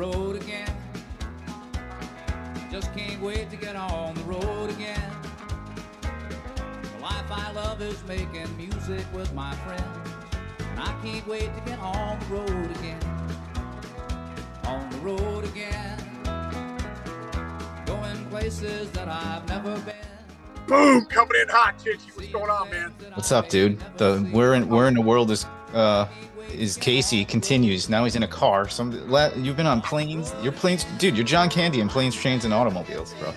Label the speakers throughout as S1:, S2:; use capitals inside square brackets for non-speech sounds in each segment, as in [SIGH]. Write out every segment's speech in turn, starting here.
S1: road again. Just can't wait to get on the road again. The life I love is making music with my friends. And I can't wait to get on the road again. On the road again. Going places that I've never been.
S2: Boom, coming in hot, Chichi. What's going on, man?
S3: What's up, dude? The where in where in the world is uh is Casey continues. Now he's in a car. Some you've been on planes. Your planes, dude. You're John Candy in planes, trains, and automobiles, bro.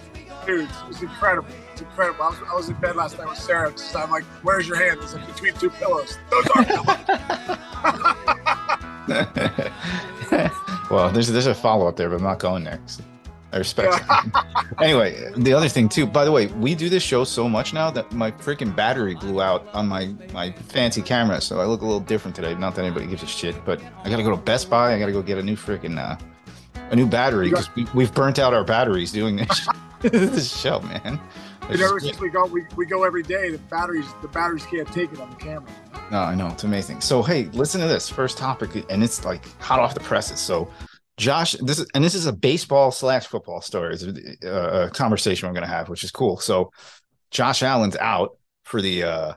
S2: Dude, it's incredible. It's incredible. I was, I was in bed last night with Sarah. So I'm like, "Where's your hand?" It's like between two pillows. Those are pillows. [LAUGHS] [LAUGHS] [LAUGHS]
S3: well, there's there's a follow up there, but I'm not going there. I respect. [LAUGHS] anyway, the other thing too. By the way, we do this show so much now that my freaking battery blew out on my my fancy camera, so I look a little different today. Not that anybody gives a shit, but I gotta go to Best Buy. I gotta go get a new freaking uh, a new battery because we, we've burnt out our batteries doing this [LAUGHS] this show, man.
S2: And ever since we go, we, we go every day. The batteries, the batteries can't take it on the camera.
S3: No, I know it's amazing. So hey, listen to this first topic, and it's like hot off the presses. So Josh, this is and this is a baseball slash football story. It's a, a conversation we're going to have, which is cool. So, Josh Allen's out for the uh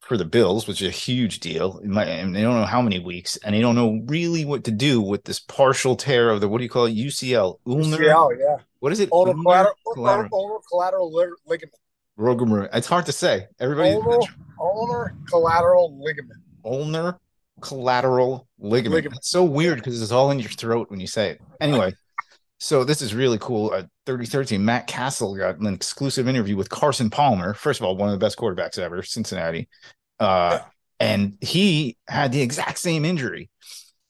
S3: for the Bills, which is a huge deal. Might, and they don't know how many weeks, and they don't know really what to do with this partial tear of the what do you call it? UCL, ulnar.
S2: UCL, yeah.
S3: What is it?
S2: Ulnar collateral,
S3: collateral-
S2: ulnar collateral ligament.
S3: It's hard to say. Everybody.
S2: Ulnar, ulnar collateral ligament.
S3: ulnar collateral ligament.
S2: Ligament.
S3: It's so weird because it's all in your throat when you say it. Anyway, so this is really cool. At 3013, Matt Castle got an exclusive interview with Carson Palmer. First of all, one of the best quarterbacks ever, Cincinnati. Uh, and he had the exact same injury.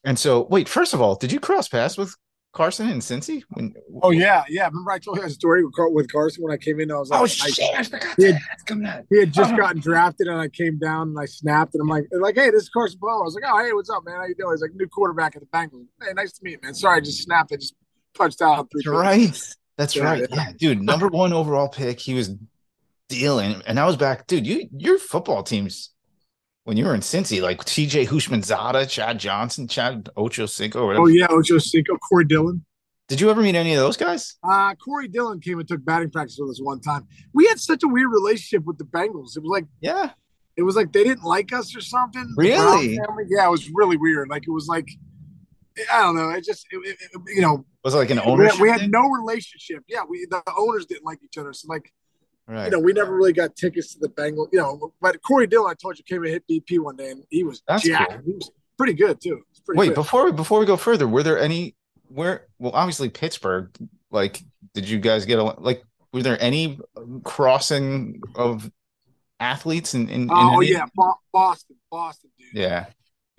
S3: And so, wait, first of all, did you cross paths with Carson and Cincy? When,
S2: Oh yeah, yeah. Remember I told you that story with, Car- with Carson when I came in. I was oh, like,
S3: oh
S2: I-
S3: shit, I forgot
S2: Yeah.
S3: that. It's coming out.
S2: He had just
S3: Oh.
S2: gotten drafted, and I came down and I snapped, and I'm like, like, hey, this is Carson Palmer. I was like, oh, hey, what's up, man? How you doing? He's like, new quarterback at the Bengals. Hey, nice to meet you, man. Sorry, I just snapped. I just punched out. Three
S3: That's right. That's
S2: Yeah,
S3: right.
S2: yeah.
S3: Yeah, dude. Number one overall pick. He was dealing, and I was back, dude. You your football teams when you were in Cincy, like T.J. Houshmandzadeh, Chad Johnson, Chad Ocho Cinco. Whatever.
S2: Oh yeah, Ocho Cinco, Corey Dillon.
S3: Did you ever meet any of those guys?
S2: Uh, Corey Dillon came and took batting practice with us one time. We had such a weird relationship with the Bengals. It was like
S3: Yeah.
S2: it was like they didn't like us or something.
S3: Really?
S2: Yeah, it was really weird. Like it was like I don't know. It just it, it, it- you know
S3: Was it like an
S2: we
S3: ownership?
S2: had, we had no relationship. Yeah, we the owners didn't like each other. So like
S3: right.
S2: you know, we never really got tickets to the Bengals. You know, but Corey Dillon, I told you, came and hit BP one day, and he was
S3: That's
S2: jacked.
S3: cool.
S2: He was pretty good too. Pretty
S3: Wait,
S2: good.
S3: before we before we go further, were there any where? Well, obviously Pittsburgh. Like, did you guys get a like? Were there any crossing of athletes in in? in
S2: oh yeah, Bo- Boston, Boston, dude.
S3: yeah.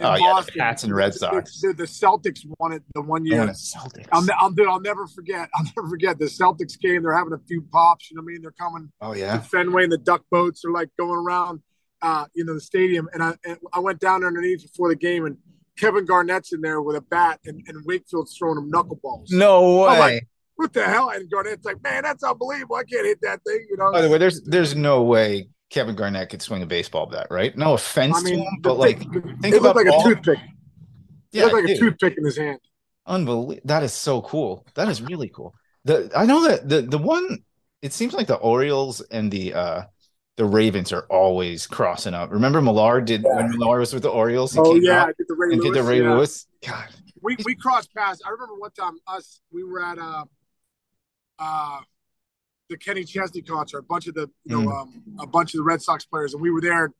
S3: Oh, yeah, the Pats and Red Sox.
S2: The, the Celtics won it the one year.
S3: Oh, Celtics.
S2: I'll, I'll, dude, I'll never forget. I'll never forget the Celtics game. They're having a few pops. You know what I mean? They're coming
S3: oh
S2: to
S3: yeah.
S2: Fenway, and the duck boats are like going around, uh, you know, the stadium. And I, and I went down underneath before the game, and Kevin Garnett's in there with a bat, and, and Wakefield's throwing him knuckleballs.
S3: No way.
S2: like, what the hell? And Garnett's like, man, that's unbelievable. I can't hit that thing. You know.
S3: By the way, there's there's no way Kevin Garnett could swing a baseball bat, right? No offense
S2: I
S3: to him, but like,
S2: thing-
S3: think
S2: it looked
S3: about
S2: like
S3: all-
S2: a toothpick. It
S3: yeah,
S2: looked like a toothpick in his hand.
S3: unbelievable. That is so cool. That is really cool. The I know that the the one. It seems like the Orioles and the uh the Ravens are always crossing up. Remember Millar did when Millar was with the Orioles? He
S2: Oh
S3: came
S2: yeah, did the Ray
S3: and
S2: Lewis.
S3: did the Ray
S2: yeah.
S3: Lewis. God,
S2: We we crossed paths. I remember one time us we were at uh uh the Kenny Chesney concert. A bunch of the you know
S3: Mm.
S2: um, a bunch of the Red Sox players, and we were there.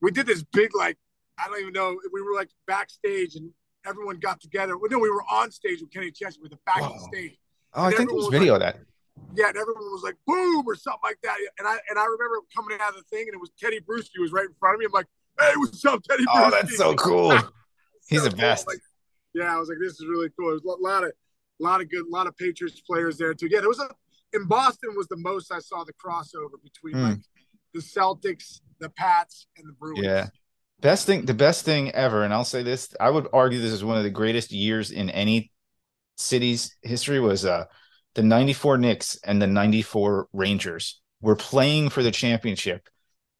S2: We did this big like I don't even know. We were like backstage, and everyone got together. Well, no, we were on stage with Kenny Chesney. with the back of the stage.
S3: oh, I think there's
S2: was
S3: video of that.
S2: Yeah, and everyone was like boom or something like that. And I and I remember coming out of the thing, and it was Teddy Bruschi was right in front of me. I'm like, hey, what's up, Teddy?
S3: Oh,
S2: Bruschi?"
S3: that's so [LAUGHS] cool. He's
S2: So
S3: the best.
S2: Like, yeah, I was like, this is really cool. There's a lot of, lot of good, a lot of Patriots players there too. Yeah, there was a in Boston was the most I saw the crossover between
S3: Hmm.
S2: like the Celtics, the Pats, and the Bruins.
S3: Yeah. Best thing, the best thing ever, and I'll say this: I would argue this is one of the greatest years in any city's history. Was uh the '94 Knicks and the '94 Rangers were playing for the championship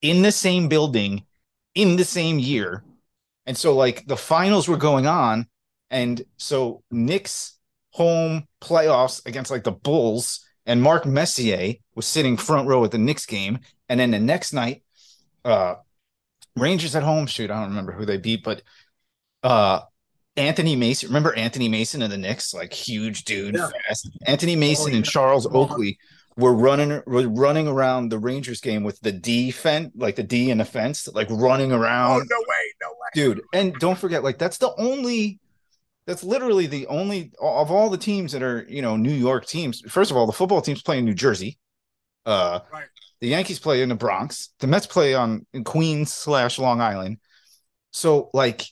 S3: in the same building in the same year, and so like the finals were going on, And so Knicks home playoffs against like the Bulls and Mark Messier was sitting front row at the Knicks game. And then the next night, uh Rangers at home. Shoot, I don't remember who they beat, but uh Anthony Mason. Remember Anthony Mason and the Knicks? Like huge dude,
S2: Yeah.
S3: fast. Anthony Mason
S2: Oh, yeah.
S3: and Charles
S2: Oh,
S3: Oakley were running were running around the Rangers game with the D fence, like the D in the fence, like running
S2: Oh
S3: around
S2: no way, no way.
S3: dude and don't forget like that's the only that's literally the only of all the teams that are you know new york teams first of all the football teams play in new jersey uh
S2: Right.
S3: the yankees play in the bronx the mets play on in queens slash long island so like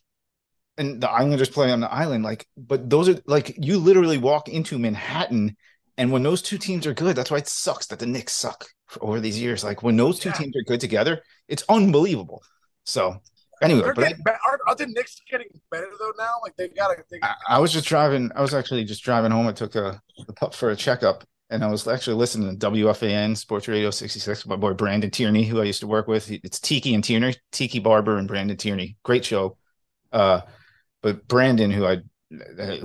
S3: and the islanders play on the island like but those are like you literally walk into manhattan and when those two teams are good that's why it sucks that the Knicks suck over these years like when those two
S2: Yeah.
S3: teams are good together it's unbelievable so anyway
S2: They're
S3: but I-
S2: getting be- aren't, aren't the Knicks getting better though now? Like they gotta. They,
S3: I, I was just driving. I was actually just driving home. I took a, a pup for a checkup, and I was actually listening to WFAN Sports Radio 66 with my boy Brandon Tierney, who I used to work with. It's Tiki and Tierney, Tiki Barber and Brandon Tierney. Great show. Uh, but Brandon, who I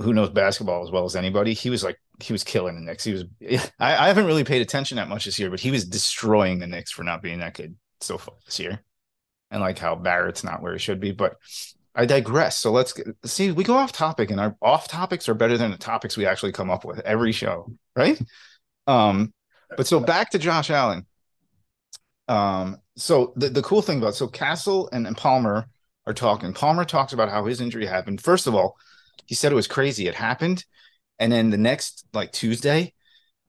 S3: who knows basketball as well as anybody, he was like he was killing the Knicks. He was. [LAUGHS] I, I haven't really paid attention that much this year, but he was destroying the Knicks for not being that good so far this year, and like how Barrett's not where he should be, but. I digress. So let's get, see. We go off topic, and our off topics are better than the topics we actually come up with every show, right? Um, but so back to Josh Allen. Um, so the, the cool thing about so Castle and, and Palmer are talking. Palmer talks about how his injury happened. First of all, he said it was crazy. It happened, and then the next like Tuesday,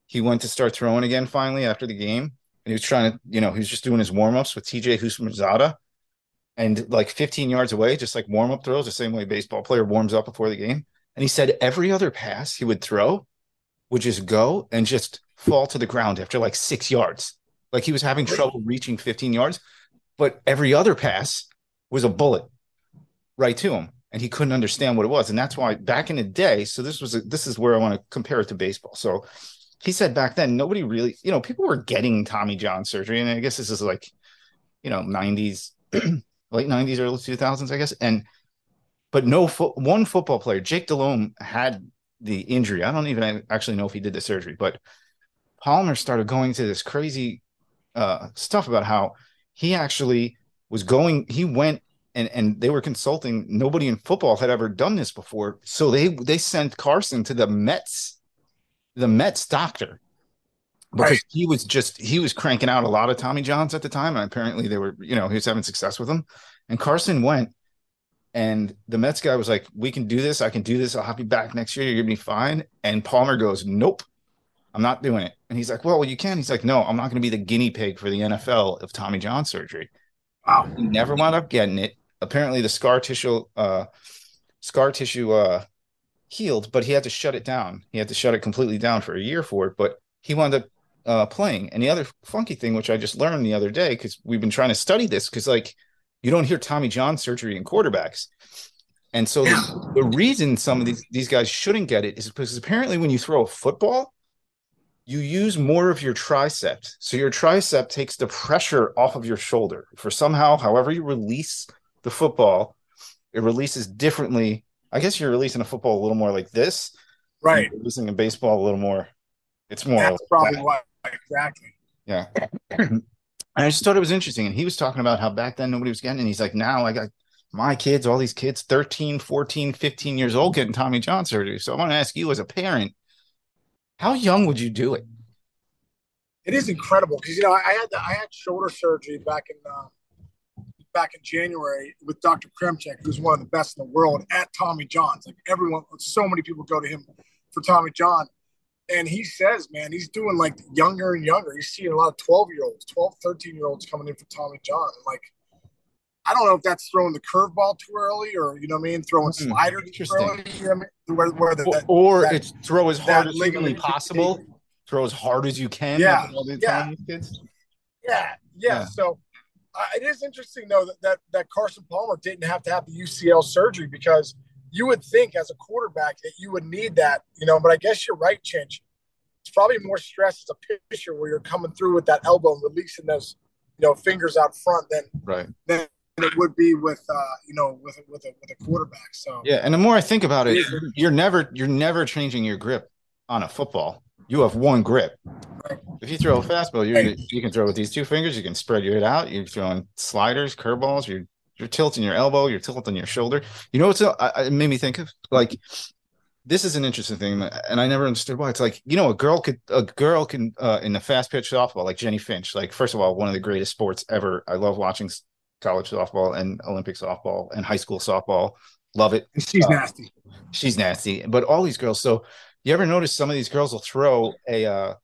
S3: he went to start throwing again. Finally, after the game, and he was trying to, you know, he was just doing his warm ups with TJ Houshmandzadeh and like 15 yards away, just like warm up throws, the same way a baseball player warms up before the game. And he said every other pass he would throw would just go and just fall to the ground after like six yards. Like he was having trouble reaching 15 yards, but every other pass was a bullet right to him. And he couldn't understand what it was. And that's why back in the day, so this was a, this is where I want to compare it to baseball. So he said back then, nobody really, you know, people were getting Tommy John surgery. And I guess this is like, you know, 90s, late 90s, early 2000s, I guess. And, but no, fo- one football player, Jake Delhomme, had the injury. I don't even actually know if he did the surgery, but Palmer started going to this crazy uh, stuff about how he actually was going, he went and, and they were consulting. Nobody in football had ever done this before. So they, they sent Carson to the Mets, the Mets doctor because
S2: Right.
S3: he was just he was cranking out a lot of Tommy Johns at the time, and apparently they were, you know, he was having success with them. And Carson went, and the Mets guy was like, "We can do this. I can do this. I'll have you back next year. You're gonna be fine." And Palmer goes, "Nope, I'm not doing it." And he's like, "Well, you can." He's like, "No, I'm not gonna be the guinea pig for the NFL of Tommy John surgery."
S2: wow.
S3: He never wound up getting it. Apparently, the scar tissue, uh, scar tissue, uh, healed, but he had to shut it down. He had to shut it completely down for a year for it. But he wound up uh, playing. And the other funky thing, which I just learned the other day, because we've been trying to study this, because like you don't hear Tommy John surgery in quarterbacks. And so the, the reason some of these, these guys shouldn't get it is because apparently when you throw a football, you use more of your tricep. So your tricep takes the pressure off of your shoulder. For somehow, however you release the football, it releases differently. I guess you're releasing a football a little more like this.
S2: Right.
S3: You're releasing a baseball a little more. It's more.
S2: That's probably
S3: that.
S2: why. Exactly.
S3: Yeah. and I just thought it was interesting. And he was talking about how back then nobody was getting, and he's like, now I got my kids, all these kids, 13, 14, 15 years old, getting Tommy John surgery. So I want to ask you as a parent, how young would you do it?
S2: It is incredible because you know I, I had the, I had shoulder surgery back in uh, back in January with Dr. Kremchek, who's one of the best in the world at Tommy John's. Like everyone, so many people go to him for Tommy John. And he says, man, he's doing like younger and younger. He's seeing a lot of 12 year olds, 12, 13 year olds coming in for Tommy John. Like, I don't know if that's throwing the curveball too early or, you know what I mean, throwing
S3: Hmm,
S2: sliders too early. You know what I mean? Where, where the,
S3: Or,
S2: that,
S3: or
S2: that-
S3: it's throw as hard as humanly
S2: ligament-
S3: possible. Throw as hard as you can.
S2: Yeah, yeah.
S3: kids.
S2: Yeah, yeah.
S3: Yeah.
S2: So uh, it is interesting though that, that that Carson Palmer didn't have to have the UCL surgery because you would think as a quarterback that you would need that, you know. But I guess you're right, Chinch. It's probably more stress as a pitcher where you're coming through with that elbow and releasing those, you know, fingers out front than
S3: Right.
S2: than it would be with uh, you know with with a with a quarterback. So
S3: yeah, and the more I think about it, you're never you're never changing your grip on a football. You have one grip.
S2: Right.
S3: If you throw a fastball, you you can throw with these two fingers. You can spread it out. You're throwing sliders, curveballs. You're you're tilting your elbow. You're tilting your shoulder. You know what's uh, it made me think of? Like this is an interesting thing, and I never understood why. It's like you know, a girl could a girl can uh, in the fast pitch softball, like Jennie Finch. Like first of all, one of the greatest sports ever. I love watching college softball and Olympic softball and high school softball. Love it.
S2: She's uh, nasty.
S3: She's nasty. But all these girls. So you ever notice some of these girls will throw a uh,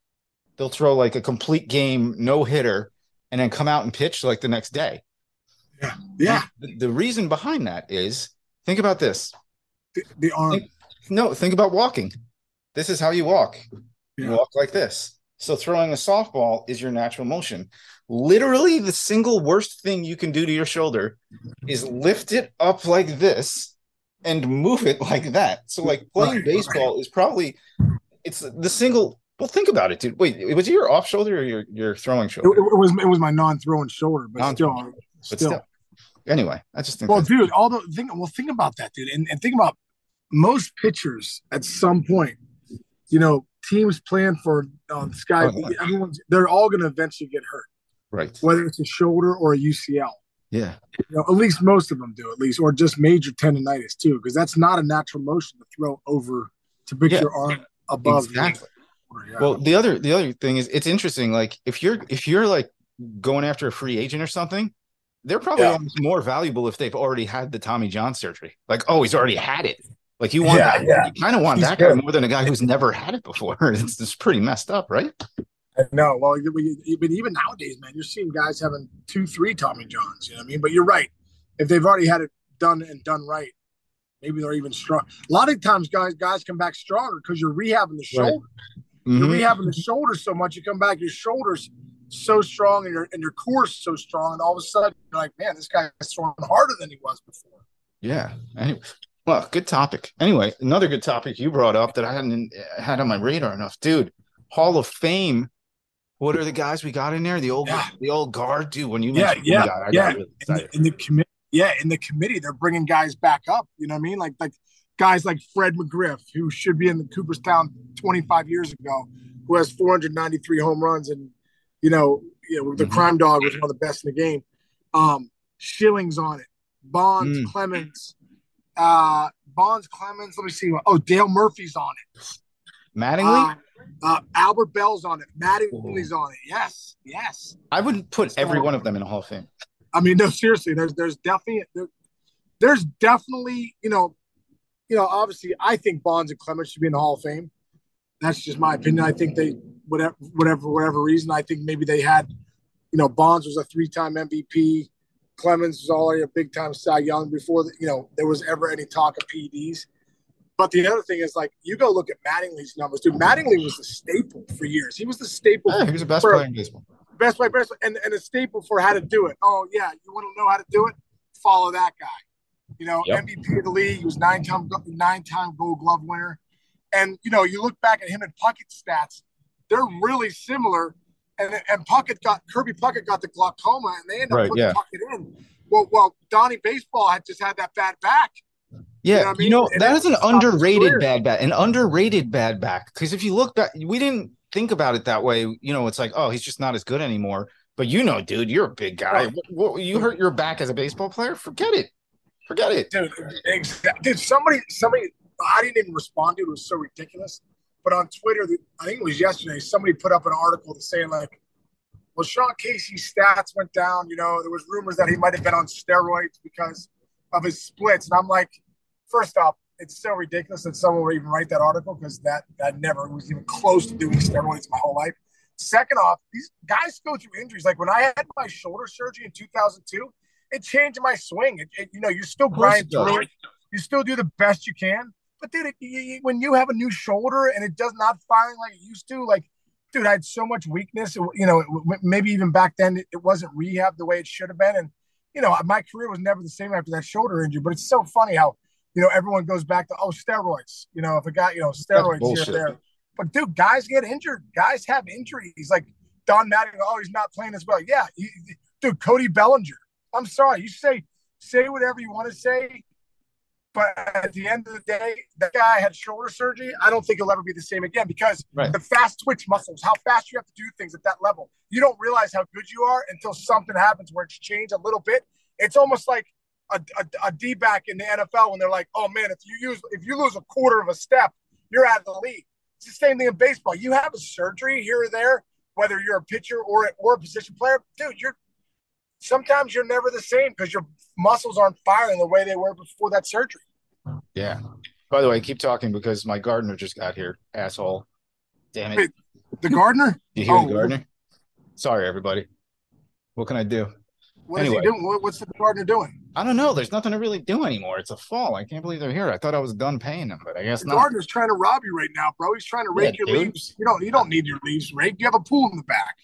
S3: they'll throw like a complete game no hitter and then come out and pitch like the next day.
S2: Yeah. Yeah.
S3: The, the reason behind that is think about this.
S2: The, the arm.
S3: Think, no, think about walking. This is how you walk.
S2: Yeah.
S3: You walk like this. So throwing a softball is your natural motion. Literally, the single worst thing you can do to your shoulder is lift it up like this and move it like that. So, like playing
S2: Right,
S3: baseball
S2: right.
S3: is probably it's the single. Well, think about it, dude. Wait, was it your off shoulder or your your throwing
S2: It,
S3: shoulder?
S2: it was it was my non-throwing shoulder, but
S3: Non-throwing
S2: still,
S3: but
S2: still.
S3: still. Anyway, I just think
S2: Well, dude, all the think. Well, think about that, dude, and, and think about most pitchers at some point. You know, teams plan for um, Sky.
S3: Oh.
S2: Everyone's they're all going to eventually get hurt,
S3: right.
S2: whether it's a shoulder or a UCL.
S3: Yeah.
S2: You know, at least most of them do, at least, or just major tendonitis too, because that's not a natural motion to throw over to put
S3: Yeah.
S2: your arm above.
S3: Exactly.
S2: yeah.
S3: Well, the other the other thing is it's interesting. Like if you're if you're like going after a free agent or something, they're probably
S2: Yeah.
S3: almost more valuable if they've already had the Tommy John surgery. Like, oh, he's already had it. Like you want
S2: Yeah,
S3: that,
S2: yeah.
S3: you kind of want
S2: He's
S3: that guy more than a guy who's never had it before. [LAUGHS] It's just pretty messed up, right?
S2: No, well, you- but even nowadays, man, you're seeing guys having two, three Tommy Johns. You know what I mean? But you're right. If they've already had it done and done right, maybe they're even strong. A lot of times, guys, guys come back stronger because you're rehabbing the
S3: Right.
S2: shoulder. You're
S3: mm-hmm.
S2: rehabbing the shoulder so much, you come back, your shoulders so strong, and your and your core so strong, and all of a sudden, you're like, man, this guy's throwing harder than he was before.
S3: Yeah. Anyway, well, good topic. Anyway, another good topic you brought up that I hadn't had on my radar enough, dude. Hall of Fame. What are the guys we got in there? The old,
S2: Yeah.
S3: the old guard, dude. When you
S2: Yeah,
S3: mentioned
S2: yeah,
S3: guy,
S2: yeah.
S3: really
S2: In the, in the committee, yeah, in the committee, they're bringing guys back up. You know what I mean? Like like guys like Fred McGriff, who should be in the Cooperstown 25 years ago, who has 493 home runs, and you know, you know, the
S3: Mhm.
S2: crime dog was one of the best in the game. Um, Schilling's on it, Bonds,
S3: Mm.
S2: Clemens, uh, Bonds, Clemens. Let me see. Oh, Dale Murphy's on it.
S3: Mattingly,
S2: Uh, uh, Albert Belle's on it. Mattingly's on it. Yes, yes.
S3: I wouldn't put every one of them in a Hall of Fame.
S2: I mean, no, seriously. There's there's definitely there, there's definitely you know, you know, obviously, I think Bonds and Clemens should be in the Hall of Fame. That's just my opinion. I think they whatever whatever whatever reason. I think maybe they had, you know, Bonds was a three time MVP. Clemens was already a big time Cy Young before the, you know there was ever any talk of PEDs. But the other thing is like you go look at Mattingly's numbers. Dude, Mattingly was the staple for years. He was the staple
S3: Yeah, he was the best
S2: for-
S3: player in baseball.
S2: best player, best way, and, and a staple for how to do it. Oh yeah, you want to know how to do it? Follow that guy. You know,
S3: Yep.
S2: MVP of the league. He was nine time nine time Gold Glove winner. And you know, you look back at him and Puckett's stats; they're really similar. And and Puckett got Kirby Puckett got the glaucoma, and they ended up putting
S3: yeah.
S2: Puckett in. Well, well, Donnie Baseball had just had that bad back.
S3: Yeah,
S2: know what I
S3: you know,
S2: mean?
S3: That is an underrated bad back, an underrated bad back. Because if you look back, we didn't think about it that way. You know, it's like, oh, he's just not as good anymore. But you know, dude, you're a big guy.
S2: Right.
S3: What, what- you hurt your back as a baseball player? Forget it. Forget it.
S2: dude. Exactly. Dude, somebody, somebody, I didn't even respond to it. It was so ridiculous. But on Twitter, I think it was yesterday, somebody put up an article saying like, "Well, Sean Casey's stats went down. You know, there was rumors that he might have been on steroids because of his splits." And I'm like, first off, it's so ridiculous that someone would even write that article because that that never was even close to doing steroids my whole life. Second off, these guys go through injuries. Like when I had my shoulder surgery in 2002, it changed my swing. It, it- you know, you still grind through it. You still do the best you can. But dude, it, when you have a new shoulder and it does not fire like it used to, like, dude, I had so much weakness. It- you know, it- maybe even back then it, wasn't rehab the way it should have been. And you know, my career was never the same after that shoulder injury. But it's so funny how you know everyone goes back to oh steroids. You know, if a guy, you know, steroids here there. But dude, guys get injured. Guys have injuries. Like Don Mattingly, oh, he's not playing as well. Yeah, dude, Cody Bellinger. I'm sorry. You say say whatever you want to say, but at the end of the day, that guy had shoulder surgery. I don't think he'll ever be the same again because
S3: Right.
S2: the fast twitch muscles, how fast you have to do things at that level, you don't realize how good you are until something happens where it's changed a little bit. It's almost like a, a, a D back in the NFL when they're like, "Oh man, if you use if you lose a quarter of a step, you're out of the league." It's the same thing in baseball. You have a surgery here or there, whether you're a pitcher or or a position player, dude. You're sometimes you're never the same because your muscles aren't firing the way they were before that surgery.
S3: Yeah. By the way, keep talking because my gardener just got here, asshole. Damn it.
S2: Wait. The gardener,
S3: You hear
S2: Oh.
S3: the gardener? Sorry, everybody. What can I do?
S2: what is
S3: Anyway.
S2: he doing? What's the gardener doing?
S3: I don't know. There's nothing to really do anymore. It's a fall. I can't believe they're here. I thought I was done paying them, but I guess
S2: The
S3: not.
S2: gardener's trying to rob you right now, bro. He's trying to
S3: Yeah,
S2: rake your
S3: dude.
S2: leaves. You don't. You don't need your leaves raked. You have a pool in the back.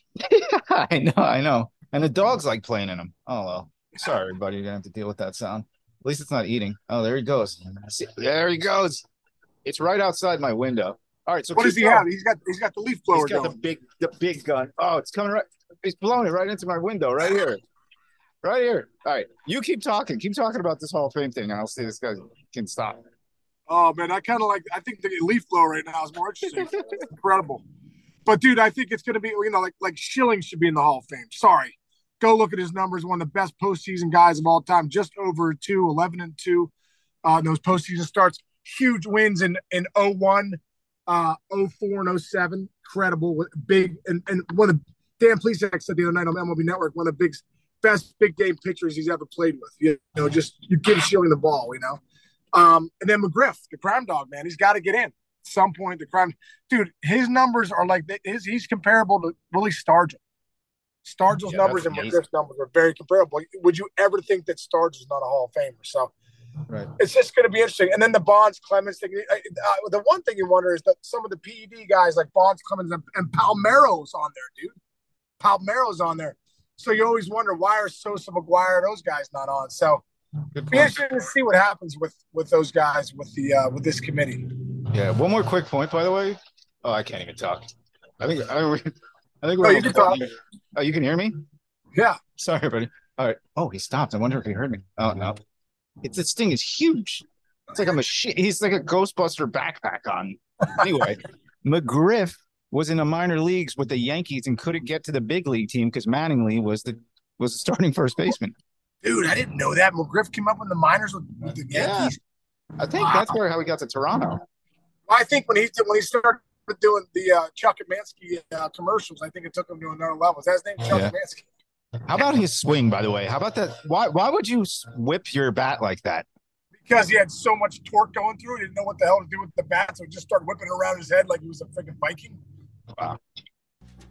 S2: [LAUGHS]
S3: I know, I know. And the dog's like playing in them. Oh well. Sorry, everybody. You're gonna have to deal with that sound. At least it's not eating. Oh, there he goes. See- There he goes. It's right outside my window. All right. So
S2: What does he
S3: going.
S2: have? He's got. He's got the leaf blower
S3: He's got the big, the big gun. Oh, it's coming right. He's blowing it right into my window, right here, right here. All right, you keep talking. Keep talking about this Hall of Fame thing, and I'll see this guy can stop.
S2: Oh man, I kind of like. I think the leaf blower right now is more interesting. Incredible. But dude, I think it's going to be. You know, like like Schilling should be in the Hall of Fame. Sorry, go look at his numbers. One of the best postseason guys of all time. Just over two, 11 and two. Uh, those postseason starts. Huge wins in in 01, uh, 04 and 07. Incredible, big and and one of the Dan Plesac said the other night on MLB Network. One of the big best big game pitchers he's ever played with. You know, just you give Schilling the ball. You know. Um, and then McGriff, the crime dog, man, he's got to get in at some point. The crime, dude, his numbers are like his. He's comparable to Willie Stargell. Stargell's
S3: Yeah,
S2: numbers and
S3: amazing.
S2: McGriff's numbers are very comparable. Would you ever think that Stargell's not a Hall of Famer? So
S3: Right.
S2: it's just going to be interesting. And then the Bonds Clemens thing. Uh, uh, the one thing you wonder is that some of the PED guys like Bonds Clemens and, and Palmeiro's on there, dude. Palmeiro's on there. So you always wonder why are Sosa, McGwire, those guys not on? So
S3: Good
S2: be interesting to see what happens with with those guys with the uh, with this committee.
S3: Yeah. One more quick point, by the way. Oh, I can't even talk. I think I, I think we're.
S2: Oh, you can talk.
S3: Oh, you can hear me.
S2: Yeah,
S3: Sorry, everybody. All right. Oh, he stopped. I wonder if he heard me. Oh no. It's this thing is huge. It's like a machine. He's like a Ghostbuster backpack on. Anyway, [LAUGHS] McGriff was in the minor leagues with the Yankees and couldn't get to the big league team because Mattingly was the was the starting first baseman.
S2: dude, I didn't know that. McGriff came up in the minors with, with the
S3: Yeah.
S2: Yankees.
S3: I think that's where how he got to Toronto.
S2: I think when he did, when he started doing the uh, Chuck Mansky uh, commercials, I think it took him to another level. Is that his name, Chuck
S3: Yeah.
S2: Mansky?
S3: How about his swing, by the way? How about that? Why why would you whip your bat like that?
S2: Because he had so much torque going through, he didn't know what the hell to do with the bat, so he just started whipping it around his head like he was a freaking Viking. Wow.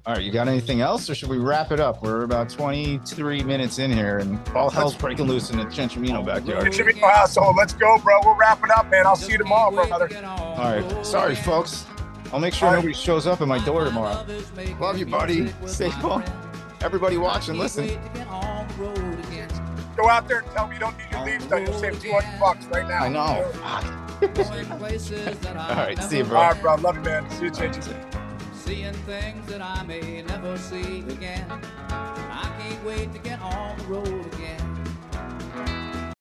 S3: All right, you got anything else, or should we wrap it up? We're about 23 minutes in here, and all hell's breaking loose in the Chenchimino backyard.
S2: It should be my household. Let's go, bro. We'll wrap it up, man. I'll see you tomorrow, brother.
S3: All right, sorry, folks. I'll make sure nobody shows up at my door tomorrow. Love you, buddy. Stay home. Everybody watch and listen.
S2: Go out there and tell me you don't need your leaves done. You'll save 200 bucks right now.
S3: I know. All right, see you, bro.
S2: All right, bro. Love you, man. See you, changes.
S1: Seeing things that I may never see again. I can't wait to get on the road again.